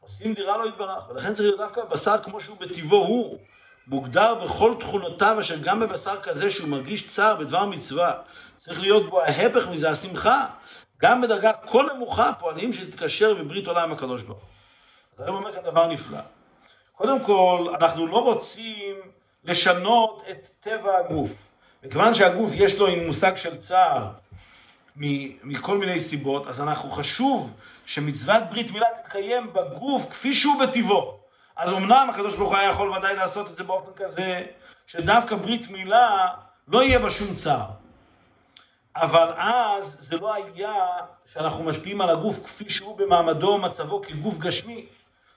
עושים דירה לו יתברך. ולכן צריך להיות דווקא בבשר כמו שהוא בטבעו הוא, מוגדר בכל תכונותיו, אשר גם בבשר כזה שהוא מרגיש צער בדבר מצווה, צריך להיות בו ההפך מזה, השמחה. גם בדרגה כה נמוכה פועלים שתתקשר בברית עולם הקדוש ברוך הוא. אז הרב אומר כאן דבר נפלא. קודם כל, אנחנו לא רוצים לשנות את טבע הגוף. מכיוון שהגוף יש לו מושג של צער מכל מיני סיבות, אז אנחנו חשוב שמצוות ברית מילה תתקיים בגוף כפי שהוא בטבעו. אז אמנם הקדוש ברוך הוא היה יכול ודאי לעשות את זה באופן כזה, שדווקא ברית מילה לא יהיה בה שום צער. אבל אז זה לא היה שאנחנו משפיעים על הגוף כפי שהוא במעמדו ומצבו כגוף גשמי.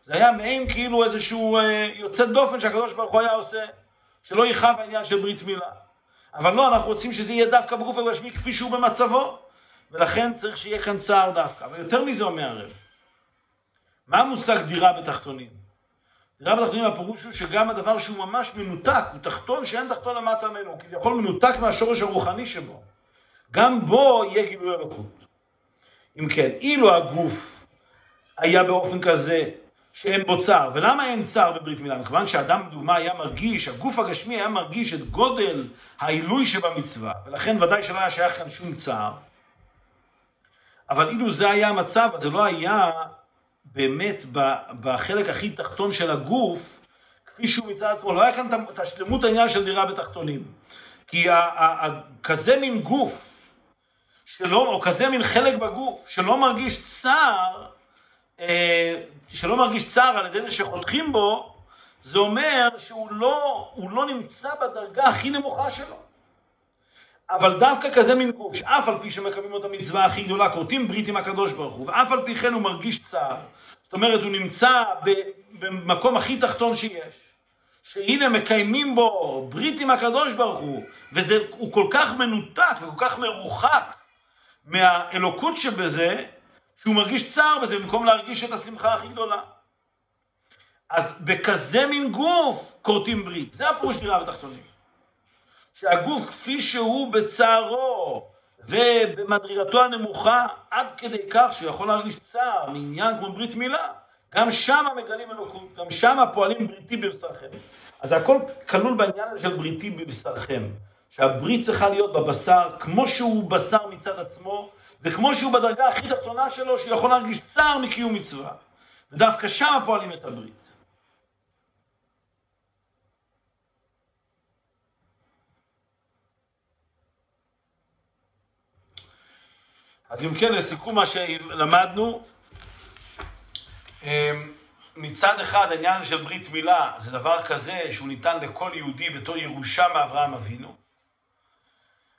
זה היה מעין כאילו איזשהו אה, יוצא דופן שהקדוש ברוך הוא היה עושה, שלא יכאב העניין של ברית מילה. אבל לא, אנחנו רוצים שזה יהיה דווקא בגוף הגשמי כפי שהוא במצבו, ולכן צריך שיהיה כאן צער דווקא. אבל יותר מזה אומר הרב, מה המושג דירה בתחתונים? דירה בתחתונים הפירוש הוא שגם הדבר שהוא ממש מנותק, הוא תחתון שאין תחתון למטה ממנו, הוא כביכול מנותק מהשורש הרוחני שבו. גם בו יהיה גילוי אלוקות. אם כן, אילו הגוף היה באופן כזה שאין בו צער. ולמה אין צער בברית מילה? מכיוון שאדם, לדוגמה, היה מרגיש, הגוף הגשמי היה מרגיש את גודל העילוי שבמצווה, ולכן ודאי שלא היה שייך כאן שום צער. אבל אילו זה היה המצב, אז זה לא היה באמת בחלק הכי תחתון של הגוף, כפי שהוא מצד עצמו, לא היה כאן את השלמות העניין של דירה בתחתונים. כי כזה מין גוף, שלא, או כזה מין חלק בגוף, שלא מרגיש צער, שלא מרגיש צער על ידי זה שחותכים בו, זה אומר שהוא לא, לא נמצא בדרגה הכי נמוכה שלו. אבל דווקא כזה מין גוף, שאף על פי שמקבלים את המצווה הכי גדולה, כורתים ברית עם הקדוש ברוך הוא, ואף על פי כן הוא מרגיש צער. זאת אומרת, הוא נמצא במקום הכי תחתון שיש. שהנה מקיימים בו ברית עם הקדוש ברוך הוא, והוא כל כך מנותק וכל כך מרוחק מהאלוקות שבזה, שהוא מרגיש צער בזה במקום להרגיש את השמחה הכי גדולה. אז בכזה מין גוף כורתים ברית, זה הפירוש נראה בתחתונים. שהגוף כפי שהוא בצערו ובמדרגתו הנמוכה, עד כדי כך שהוא יכול להרגיש צער מעניין כמו ברית מילה, גם שם מגלים אלוקות, גם שם פועלים בריתי בבשרכם. אז הכל כלול בעניין הזה של בריתי בבשרכם. שהברית צריכה להיות בבשר, כמו שהוא בשר מצד עצמו, וכמו שהוא בדרגה הכי תחתונה שלו, שהוא יכול להרגיש צער מקיום מצווה. ודווקא שם פועלים את הברית. אז אם כן, לסיכום מה שלמדנו, אמ, מצד אחד העניין של ברית מילה זה דבר כזה שהוא ניתן לכל יהודי בתור ירושה מאברהם אבינו.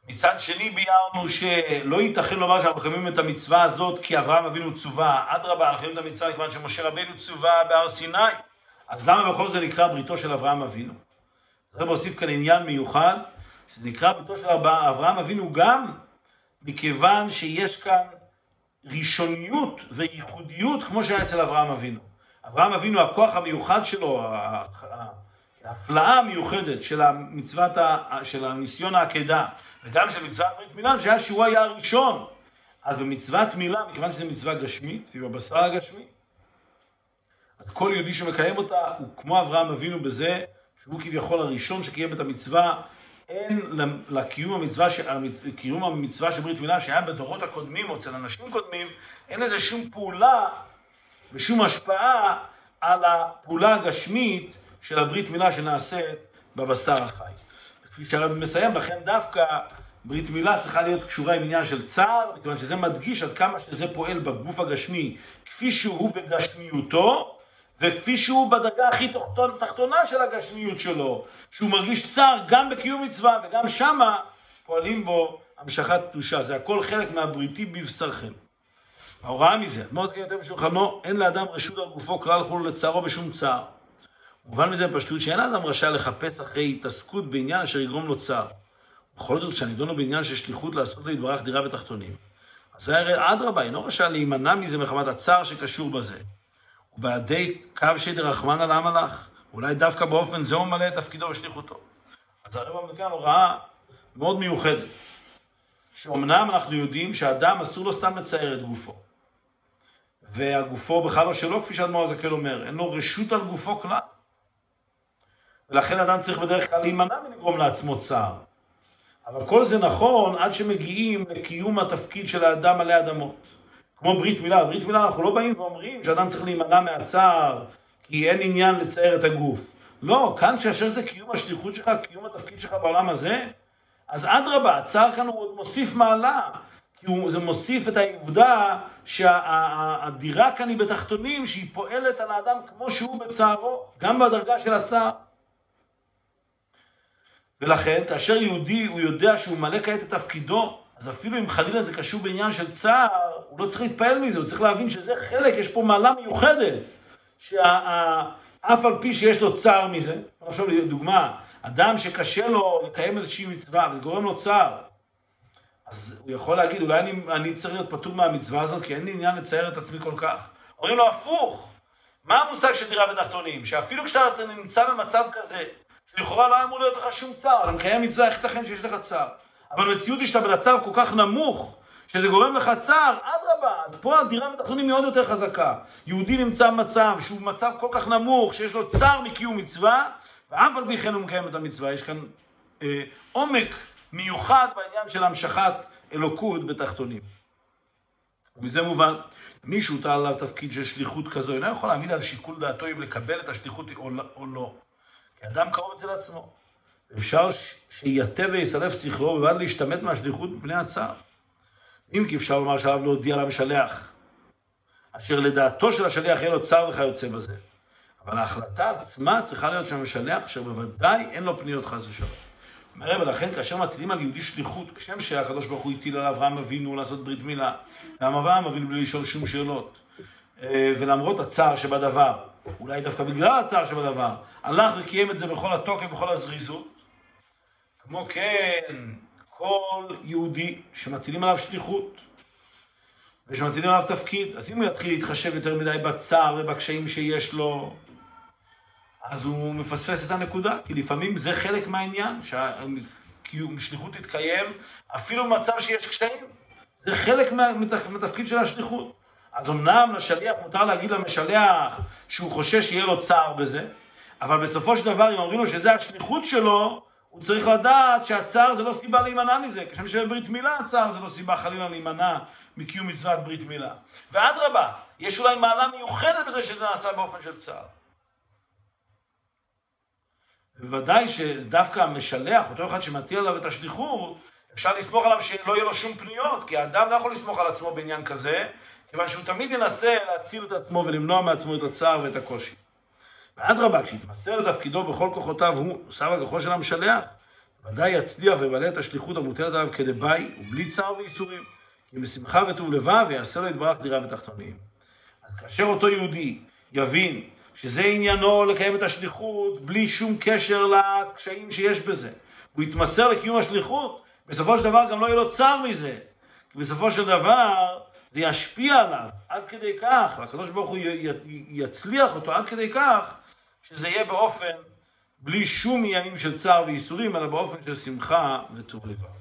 מצד שני ביארנו שלא ייתכן לומר שאנחנו מקיימים את המצווה הזאת כי אברהם אבינו צווה, אדרבה, אנחנו מקיימים את המצווה מכיוון שמשה רבינו צווה בהר סיני. אז למה בכל זה נקרא בריתו של אברהם אבינו? אז רב הוסיף כאן עניין מיוחד, שזה נקרא בריתו של אברהם אבינו גם מכיוון שיש כאן ראשוניות וייחודיות כמו שהיה אצל אברהם אבינו. אברהם אבינו, הכוח המיוחד שלו, ההפלאה המיוחדת של המצוות, של הניסיון העקדה, וגם של מצוות ברית מילה, שהיה שהוא היה הראשון. אז במצוות מילה, מכיוון שזו מצווה גשמית, ובבשר הגשמי, אז כל יהודי שמקיים אותה הוא כמו אברהם אבינו בזה שהוא כביכול הראשון שקיים את המצווה, אין לקיום המצווה, קיום המצווה של ברית מילה שהיה בדורות הקודמים או אצל אנשים קודמים, אין לזה שום פעולה ושום השפעה על הפעולה הגשמית של הברית מילה שנעשית בבשר החי. כפי שהרב מסיים, לכן דווקא ברית מילה צריכה להיות קשורה עם עניין של צער, מכיוון שזה מדגיש עד כמה שזה פועל בגוף הגשמי, כפי שהוא בגשמיותו, וכפי שהוא בדרגה הכי תחתונה של הגשמיות שלו, שהוא מרגיש צער גם בקיום מצווה, וגם שמה פועלים בו המשכת קדושה. זה הכל חלק מהבריתי בבשרכם. ההוראה מזה, אדמו"ר זקן יותר בשולחנו, אין לאדם רשות על גופו כלל חולו לצערו בשום צער. מובן מזה בפשטות שאין האדם רשאי לחפש אחרי התעסקות בעניין אשר יגרום לו צער. בכל זאת, כשהנידון הוא בעניין של שליחות לעשות להתברך דירה בתחתונים, אז זה הרי אדרבה, אינו רשאי להימנע מזה מחמת הצער שקשור בזה. ובעדי קו שדר רחמנא למה לך? אולי דווקא באופן זה הוא ממלא את תפקידו ושליחותו. אז הרב נותן הוראה מאוד מיוחדת, שאומנם אנחנו יודעים שאדם אסור לו סתם לצייר את גופו. והגופו בכלל לא שלו, כפי שאדמו"ר הזקן אומר, אין לו רשות על גופו כלל. ולכן אדם צריך בדרך כלל להימנע מלגרום לעצמו צער. אבל כל זה נכון עד שמגיעים לקיום התפקיד של האדם עלי אדמות. כמו ברית מילה, ברית מילה אנחנו לא באים ואומרים שאדם צריך להימנע מהצער כי אין עניין לצייר את הגוף. לא, כאן כאשר זה קיום השליחות שלך, קיום התפקיד שלך בעולם הזה, אז אדרבה, הצער כאן הוא עוד מוסיף מעלה, כי הוא, זה מוסיף את העובדה שהדירה כאן היא בתחתונים, שהיא פועלת על האדם כמו שהוא בצערו, גם בדרגה של הצער. ולכן, כאשר יהודי הוא יודע שהוא מלא כעת את תפקידו, אז אפילו אם חלילה זה קשור בעניין של צער, הוא לא צריך להתפעל מזה, הוא צריך להבין שזה חלק, יש פה מעלה מיוחדת. שאף על פי שיש לו צער מזה, עכשיו דוגמה, אדם שקשה לו לקיים איזושהי מצווה וזה גורם לו צער, אז הוא יכול להגיד, אולי אני, אני צריך להיות פטור מהמצווה הזאת, כי אין לי עניין לצייר את עצמי כל כך. אומרים לו הפוך, מה המושג של דירה בתחתונים? שאפילו כשאתה נמצא במצב כזה, שלכאורה לא אמור להיות לך שום צער, אתה מקיים מצווה, איך ייתכן שיש לך צער? אבל המציאות היא שאתה במצב כל כך נמוך, שזה גורם לך צער, אדרבה, אז פה הדירה בתחתונים היא עוד יותר חזקה. יהודי נמצא במצב שהוא מצב כל כך נמוך, שיש לו צער מקיום מצווה, ואף על פי כן הוא מקיים את המצווה. יש כאן אה, עומק מיוחד בעניין של המשכת אלוקות בתחתונים. ומזה מובן, מי שהוטל עליו תפקיד של שליחות כזו, אינו יכול להעמיד על שיקול דעתו אם לקבל את השליחות או, לא, או לא. כי אדם קרוב אצל עצמו. אפשר שיתה ויסלף שכלו ובעד להשתמט מהשליחות מפני הצער. אם כי אפשר לומר שעליו להודיע למשלח, אשר לדעתו של השליח יהיה לו צער וכיוצא בזה. אבל ההחלטה עצמה צריכה להיות של המשלח, אשר בוודאי אין לו פניות חס ושלום. אומר ולכן כאשר מטילים על יהודי שליחות, כשם שהקדוש ברוך הוא הטיל על אברהם אבינו לעשות ברית מילה, גם אברהם אבינו בלי לשאול שום שאלות. אה, ולמרות הצער שבדבר, אולי דווקא בגלל הצער שבדבר, הלך וקיים את זה בכל התוקף, בכל הזריזות. כמו כן, כל יהודי שמטילים עליו שליחות ושמטילים עליו תפקיד, אז אם הוא יתחיל להתחשב יותר מדי בצער ובקשיים שיש לו, אז הוא מפספס את הנקודה, כי לפעמים זה חלק מהעניין, שהשליחות תתקיים אפילו במצב שיש קשיים. זה חלק מהתפקיד של השליחות. אז אמנם לשליח מותר להגיד למשלח שהוא חושש שיהיה לו צער בזה, אבל בסופו של דבר אם אומרים לו שזה השליחות שלו, הוא צריך לדעת שהצער זה לא סיבה להימנע מזה. כשם שבברית מילה הצער זה לא סיבה חלילה להימנע מקיום מצוות ברית מילה. ואדרבה, יש אולי מעלה מיוחדת בזה שזה נעשה באופן של צער. בוודאי שדווקא המשלח, אותו אחד שמטיל עליו את השליחות, אפשר לסמוך עליו שלא יהיה לו שום פניות, כי האדם לא יכול לסמוך על עצמו בעניין כזה, כיוון שהוא תמיד ינסה להציל את עצמו ולמנוע מעצמו את הצער ואת הקושי. ואדרבה, כשיתמסר לתפקידו בכל כוחותיו, הוא שר הכוחו של המשלח, ודאי יצליח וימלא את השליחות המוטלת עליו כדבעי ובלי צער וייסורים, כי בשמחה וטוב לבב ויעשה לו יתברך דירה בתחתונים. אז כאשר אותו יהודי יבין שזה עניינו לקיים את השליחות בלי שום קשר לקשיים שיש בזה, הוא יתמסר לקיום השליחות, בסופו של דבר גם לא יהיה לו צער מזה, כי בסופו של דבר זה ישפיע עליו עד כדי כך, והקדוש ברוך הוא יצליח אותו עד כדי כך, שזה יהיה באופן, בלי שום עניינים של צער וייסורים, אלא באופן של שמחה וטוב לבב.